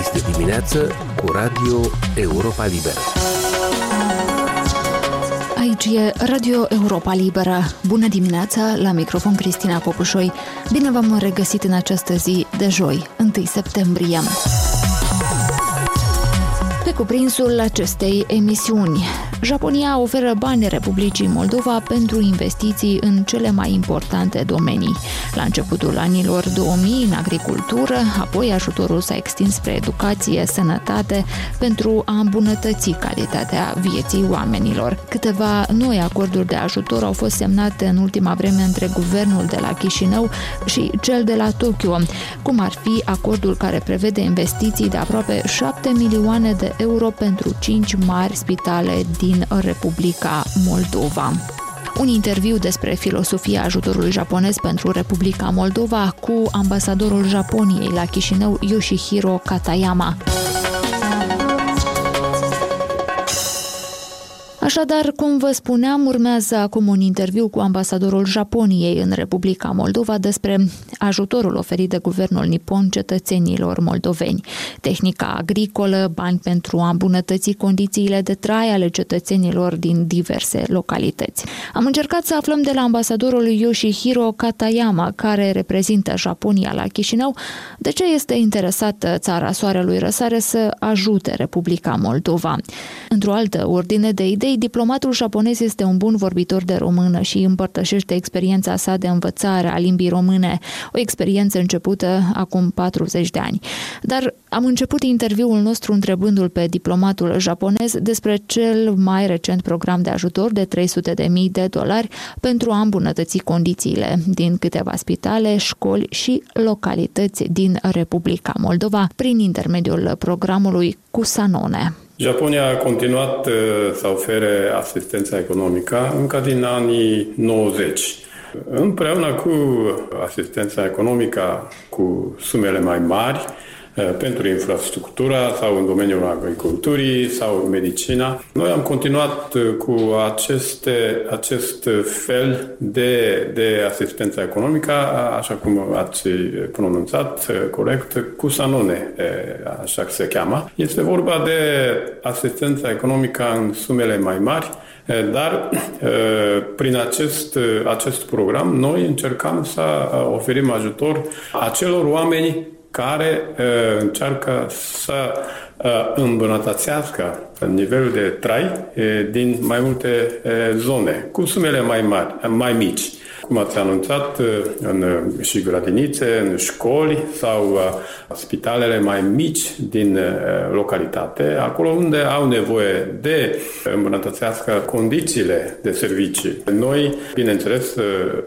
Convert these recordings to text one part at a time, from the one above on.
Este dimineață cu Radio Europa Liberă. Aici e Radio Europa Liberă. Bună dimineața, la microfon Cristina Popușoi. Bine v-am regăsit în această zi de joi, 1 septembrie. Pe cuprinsul acestei emisiuni, Japonia oferă bani Republicii Moldova pentru investiții în cele mai importante domenii. La începutul anilor 2000 în agricultură, apoi ajutorul s-a extins spre educație, sănătate, pentru a îmbunătăți calitatea vieții oamenilor. Câteva noi acorduri de ajutor au fost semnate în ultima vreme între guvernul de la Chișinău și cel de la Tokyo, cum ar fi acordul care prevede investiții de aproape 7 milioane de euro pentru 5 mari spitale din din Republica Moldova. Un interviu despre filosofia ajutorului japonez pentru Republica Moldova cu ambasadorul Japoniei la Chișinău, Yoshihiro Katayama. Așadar, cum vă spuneam, urmează acum un interviu cu ambasadorul Japoniei în Republica Moldova despre ajutorul oferit de guvernul nipon cetățenilor moldoveni, tehnica agricolă, bani pentru a îmbunătăți condițiile de trai ale cetățenilor din diverse localități. Am încercat să aflăm de la ambasadorul Yoshihiro Katayama, care reprezintă Japonia la Chișinău, de ce este interesată țara Soarelui Răsare să ajute Republica Moldova. Într-o altă ordine de idei, diplomatul japonez este un bun vorbitor de română și împărtășește experiența sa de învățare a limbii române, o experiență începută acum 40 de ani. Dar am început interviul nostru întrebându-l pe diplomatul japonez despre cel mai recent program de ajutor de 300 de mii de dolari pentru a îmbunătăți condițiile din câteva spitale, școli și localități din Republica Moldova prin intermediul programului Cusanone. Japonia a continuat uh, să ofere asistența economică încă din anii 90. Împreună cu asistența economică cu sumele mai mari, Eh, pentru infrastructura sau în domeniul agriculturii sau medicina. Noi am continuat eh, cu aceste, acest fel de, de asistență economică, așa cum ați pronunțat eh, corect, cu Sanone, așa se cheamă. Este vorba de asistență economică în sumele mai mari, dar prin acest, acest program noi încercăm să oferim ajutor acelor oameni care uh, încearcă să uh, îmbunătățească nivelul de trai uh, din mai multe uh, zone, cu sumele mai mari, mai mici cum ați anunțat, uh, în uh, și grădinițe, în școli sau uh, spitalele mai mici din localitate, acolo unde au nevoie de îmbunătățească condițiile de servicii. Noi, bineînțeles,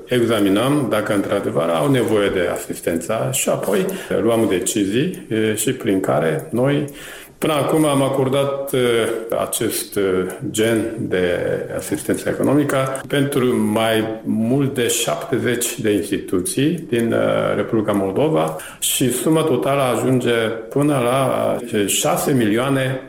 examinăm dacă într-adevăr au nevoie de asistența și apoi luăm decizii și prin care noi Până acum am acordat uh, acest uh, gen de asistență economică pentru mai mult de 70 de instituții din uh, Republica Moldova și suma totală ajunge până la 6 milioane,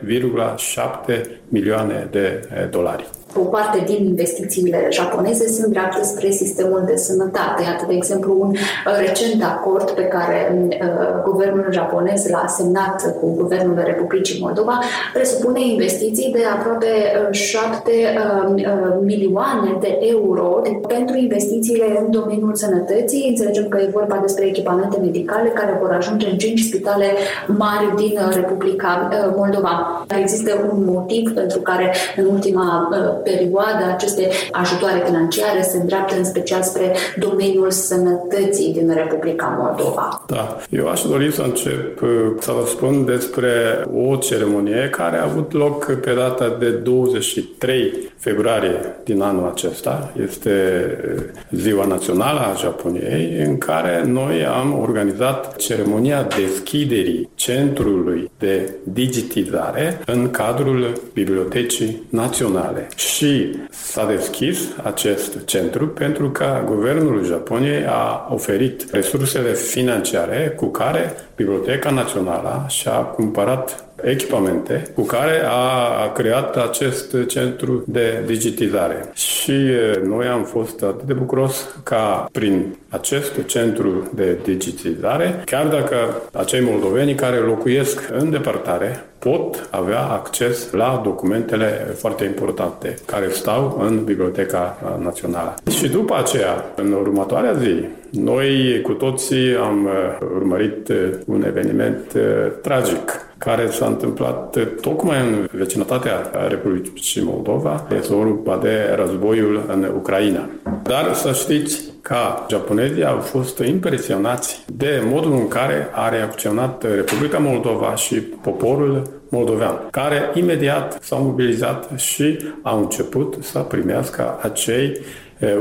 7 milioane de dolari o parte din investițiile japoneze sunt dreapte spre sistemul de sănătate. Iată, de exemplu, un uh, recent acord pe care uh, guvernul japonez l-a semnat cu guvernul Republicii Moldova presupune investiții de aproape 7 uh, milioane de euro pentru investițiile în domeniul sănătății. Înțelegem că e vorba despre echipamente medicale care vor ajunge în 5 spitale mari din Republica Moldova. Există un motiv pentru care în ultima perioadă aceste ajutoare financiare se îndreaptă în special spre domeniul sănătății din Republica Moldova. Da, eu aș dori să încep uh, să vă spun despre o ceremonie care a avut loc pe data de 23 februarie din anul acesta. Este uh, Ziua Națională a Japoniei, în care noi am organizat ceremonia deschiderii Centrului de Digitizare în cadrul Bibliotecii Naționale și s-a deschis acest centru pentru că guvernul Japoniei a oferit resursele financiare cu care Biblioteca Națională și-a cumpărat echipamente cu care a creat acest centru de digitizare. Și noi am fost atât de bucuros ca prin acest centru de digitizare, chiar dacă acei moldoveni care locuiesc în depărtare pot avea acces la documentele foarte importante care stau în Biblioteca Națională. Și după aceea, în următoarea zi, noi cu toții am uh, urmărit uh, un eveniment uh, tragic care s-a întâmplat tocmai în vecinătatea Republicii Moldova. Este vorba de războiul în Ucraina. Dar să știți ca japonezii au fost impresionați de modul în care a reacționat Republica Moldova și poporul moldovean, care imediat s-au mobilizat și au început să primească acei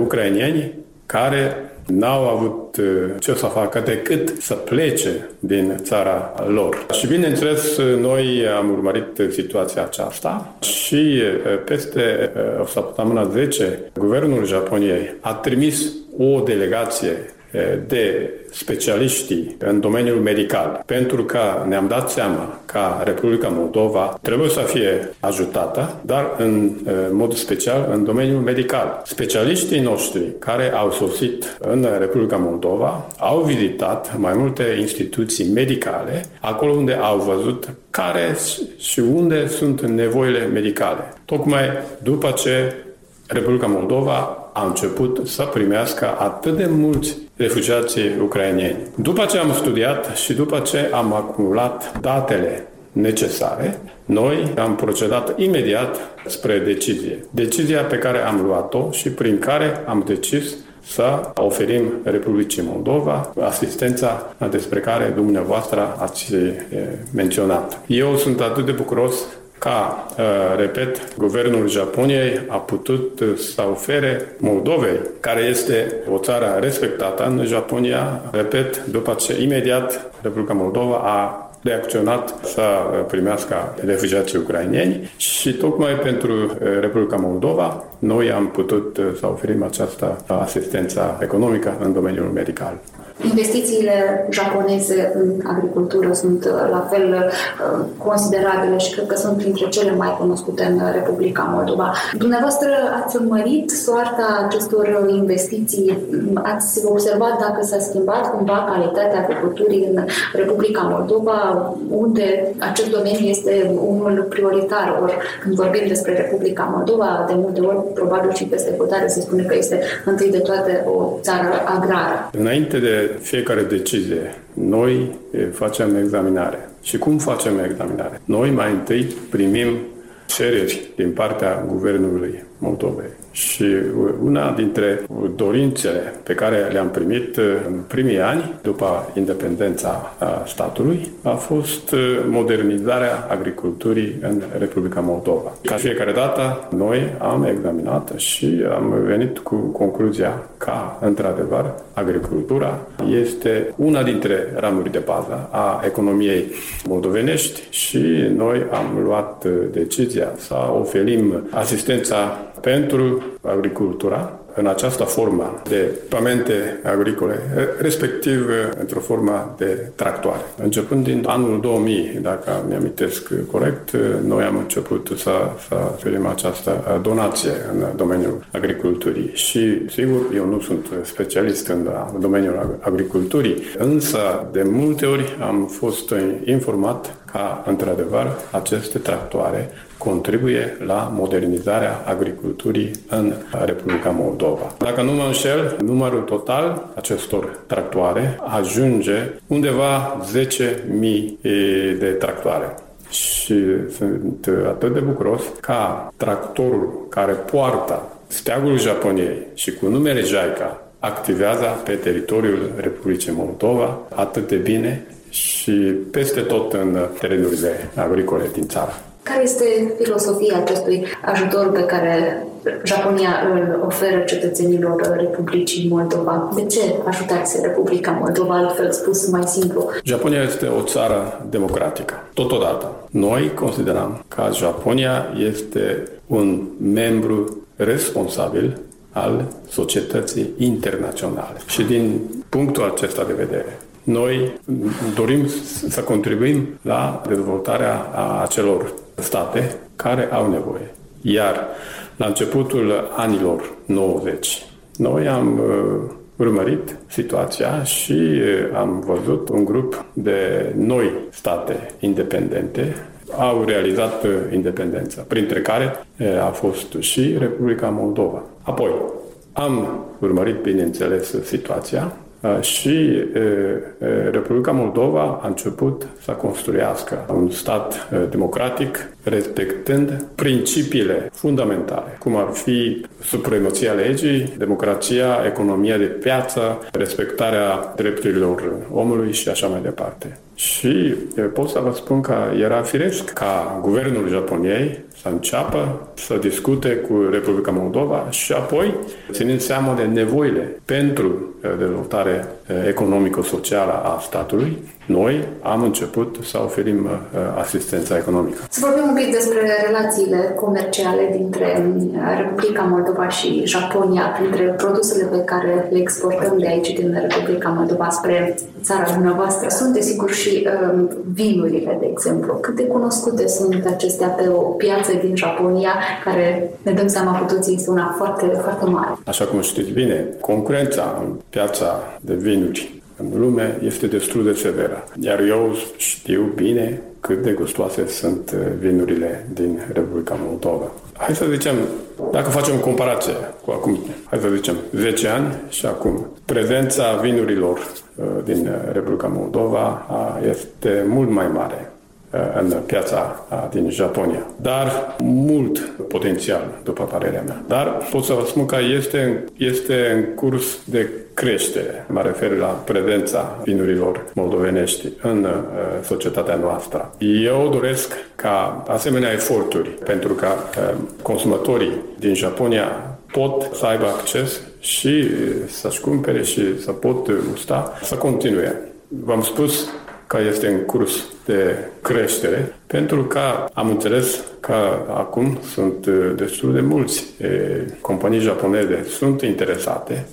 ucrainieni care n-au avut uh, ce să facă decât să plece din țara lor. Și bineînțeles, noi am urmărit situația aceasta și uh, peste uh, o săptămână 10, guvernul Japoniei a trimis o delegație de specialiștii în domeniul medical, pentru că ne-am dat seama că Republica Moldova trebuie să fie ajutată, dar în mod special în domeniul medical. Specialiștii noștri care au sosit în Republica Moldova au vizitat mai multe instituții medicale, acolo unde au văzut care și unde sunt nevoile medicale. Tocmai după ce Republica Moldova a început să primească atât de mulți refugiații ucrainieni. După ce am studiat și după ce am acumulat datele necesare, noi am procedat imediat spre decizie. Decizia pe care am luat-o și prin care am decis să oferim Republicii Moldova asistența despre care dumneavoastră ați menționat. Eu sunt atât de bucuros ca, uh, repet, guvernul Japoniei a putut uh, să ofere Moldovei, care este o țară respectată în Japonia, repet, după ce imediat Republica Moldova a reacționat să uh, primească refugiații ucrainieni și tocmai pentru Republica Moldova noi am putut să oferim această asistență economică în domeniul medical. Investițiile japoneze în agricultură sunt uh, la fel uh, considerabile și cred că sunt printre cele mai cunoscute în Republica Moldova. Dumneavoastră ați urmărit soarta acestor investiții? Ați observat dacă s-a schimbat cumva calitatea agriculturii în Republica Moldova, unde acest domeniu este unul prioritar? Ori când vorbim despre Republica Moldova, de multe ori, probabil și peste hotare, se spune că este întâi de toate o țară agrară. Înainte de fiecare decizie, noi facem examinare. Și cum facem examinare? Noi mai întâi primim cereri din partea Guvernului Moldovei. Și una dintre dorințele pe care le-am primit în primii ani, după independența statului, a fost modernizarea agriculturii în Republica Moldova. Ca fiecare dată, noi am examinat și am venit cu concluzia că, într-adevăr, agricultura este una dintre ramuri de bază a economiei moldovenești și noi am luat decizia să oferim asistența pentru agricultura în această formă de pamente agricole, respectiv într-o formă de tractoare. Începând din anul 2000, dacă mi-amintesc corect, noi am început să, să oferim această donație în domeniul agriculturii. Și, sigur, eu nu sunt specialist în domeniul agriculturii, însă de multe ori am fost informat ca, într-adevăr, aceste tractoare contribuie la modernizarea agriculturii în Republica Moldova. Dacă nu mă înșel, numărul total acestor tractoare ajunge undeva 10.000 de tractoare. Și sunt atât de bucuros ca tractorul care poartă steagul Japoniei și cu numele JAICA activează pe teritoriul Republicii Moldova atât de bine și peste tot în terenurile agricole din țară. Care este filosofia acestui ajutor pe care Japonia îl oferă cetățenilor Republicii Moldova? De ce ajutați Republica Moldova, altfel spus mai simplu? Japonia este o țară democratică. Totodată, noi considerăm că Japonia este un membru responsabil al societății internaționale. Și din punctul acesta de vedere, Noi dorim să contribuim la dezvoltarea acelor state care au nevoie. Iar la începutul anilor 90, noi am uh, urmărit situația și uh, am văzut un grup de noi state independente au realizat uh, independența, printre care a fost și Republica Moldova. Apoi, am urmărit, bineînțeles, situația și Republica Moldova a început să construiască un stat democratic respectând principiile fundamentale, cum ar fi supremația legii, democrația, economia de piață, respectarea drepturilor omului și așa mai departe. Și pot să vă spun că era firesc ca guvernul Japoniei să înceapă să discute cu Republica Moldova și apoi, ținând seama de nevoile pentru dezvoltare economico-socială a statului, noi am început să oferim asistența economică. Să vorbim un pic despre relațiile comerciale dintre Republica Moldova și Japonia, printre produsele pe care le exportăm de aici din Republica Moldova spre țara dumneavoastră. Sunt, desigur, și um, vinurile, de exemplu. Cât de cunoscute sunt acestea pe o piață din Japonia, care ne dăm seama cu toții este una foarte, foarte mare. Așa cum știți bine, concurența în piața de vinuri în lume este destul de severă. Iar eu știu bine cât de gustoase sunt uh, vinurile din Republica Moldova. Hai să zicem, dacă facem comparație cu acum, hai să zicem, 10 ani și acum, prezența vinurilor uh, din Republica Moldova este mult mai mare uh, în piața din Japonia. Dar mult potențial, după părerea mea. Dar pot să vă spun că este, este în curs de creștere. Mă refer la prezența vinurilor moldovenești în uh, societatea noastră. Eu doresc ca asemenea eforturi pentru ca uh, consumatorii din Japonia pot să aibă acces și uh, să-și cumpere și să pot gusta, să continue. V-am spus că este în curs de creștere, pentru că am înțeles că acum sunt destul de mulți companii japoneze sunt interesate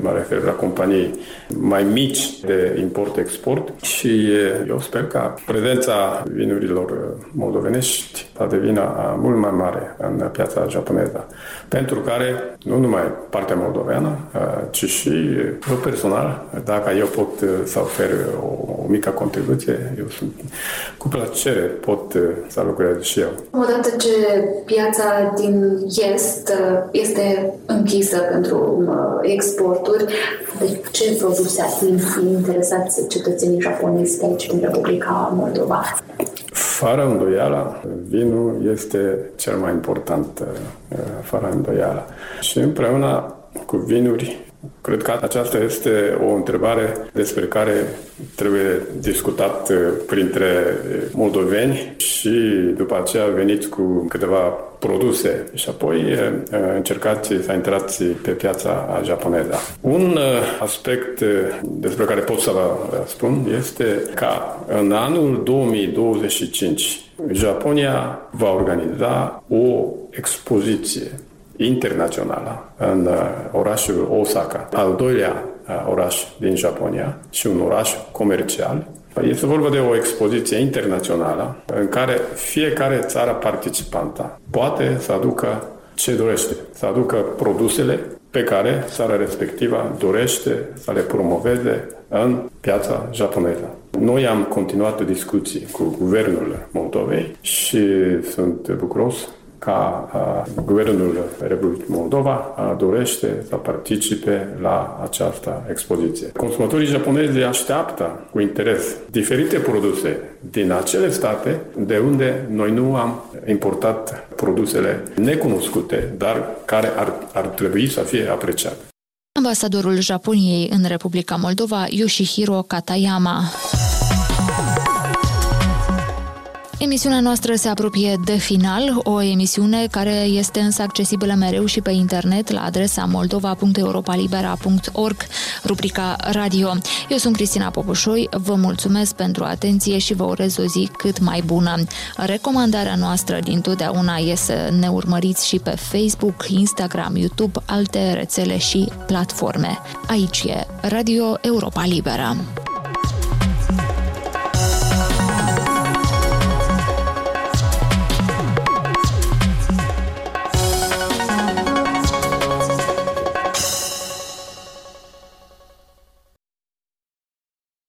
mă refer la companii mai mici de import-export și eu sper ca prezența vinurilor moldovenești va deveni mult mai mare în piața japoneză, pentru care nu numai partea moldoveană, ci și eu personal, dacă eu pot să ofer o, o mică contribuție, eu sunt cu plăcere pot să lucrez și eu. Odată ce piața din Est este închisă pentru exporturi, de ce produse ar fi interesați cetățenii japonezi de aici din Republica Moldova? Fără îndoială, vinul este cel mai important, uh, fără îndoială. Și împreună cu vinuri Cred că aceasta este o întrebare despre care trebuie discutat uh, printre moldoveni și după aceea veniți cu câteva produse și apoi uh, încercați să intrați pe piața japoneză. Un uh, aspect despre care pot să vă spun este că în anul 2025 Japonia va organiza o expoziție internațională în uh, orașul Osaka, al doilea uh, oraș din Japonia și un oraș comercial. Este vorba de o expoziție internațională în care fiecare țară participantă poate să aducă ce dorește, să aducă produsele pe care țara respectivă dorește să le promoveze în piața japoneză. Noi am continuat discuții cu guvernul Moldovei și sunt bucuros ca Guvernul Republicii Moldova dorește să participe la această expoziție. Consumatorii japonezi așteaptă cu interes diferite produse din acele state de unde noi nu am importat produsele necunoscute, dar care ar, ar trebui să fie apreciate. Ambasadorul Japoniei în Republica Moldova, Yoshihiro Katayama. Emisiunea noastră se apropie de final, o emisiune care este însă accesibilă mereu și pe internet la adresa moldova.europalibera.org, rubrica Radio. Eu sunt Cristina Popușoi, vă mulțumesc pentru atenție și vă urez o zi cât mai bună. Recomandarea noastră din totdeauna este să ne urmăriți și pe Facebook, Instagram, YouTube, alte rețele și platforme. Aici e Radio Europa Liberă.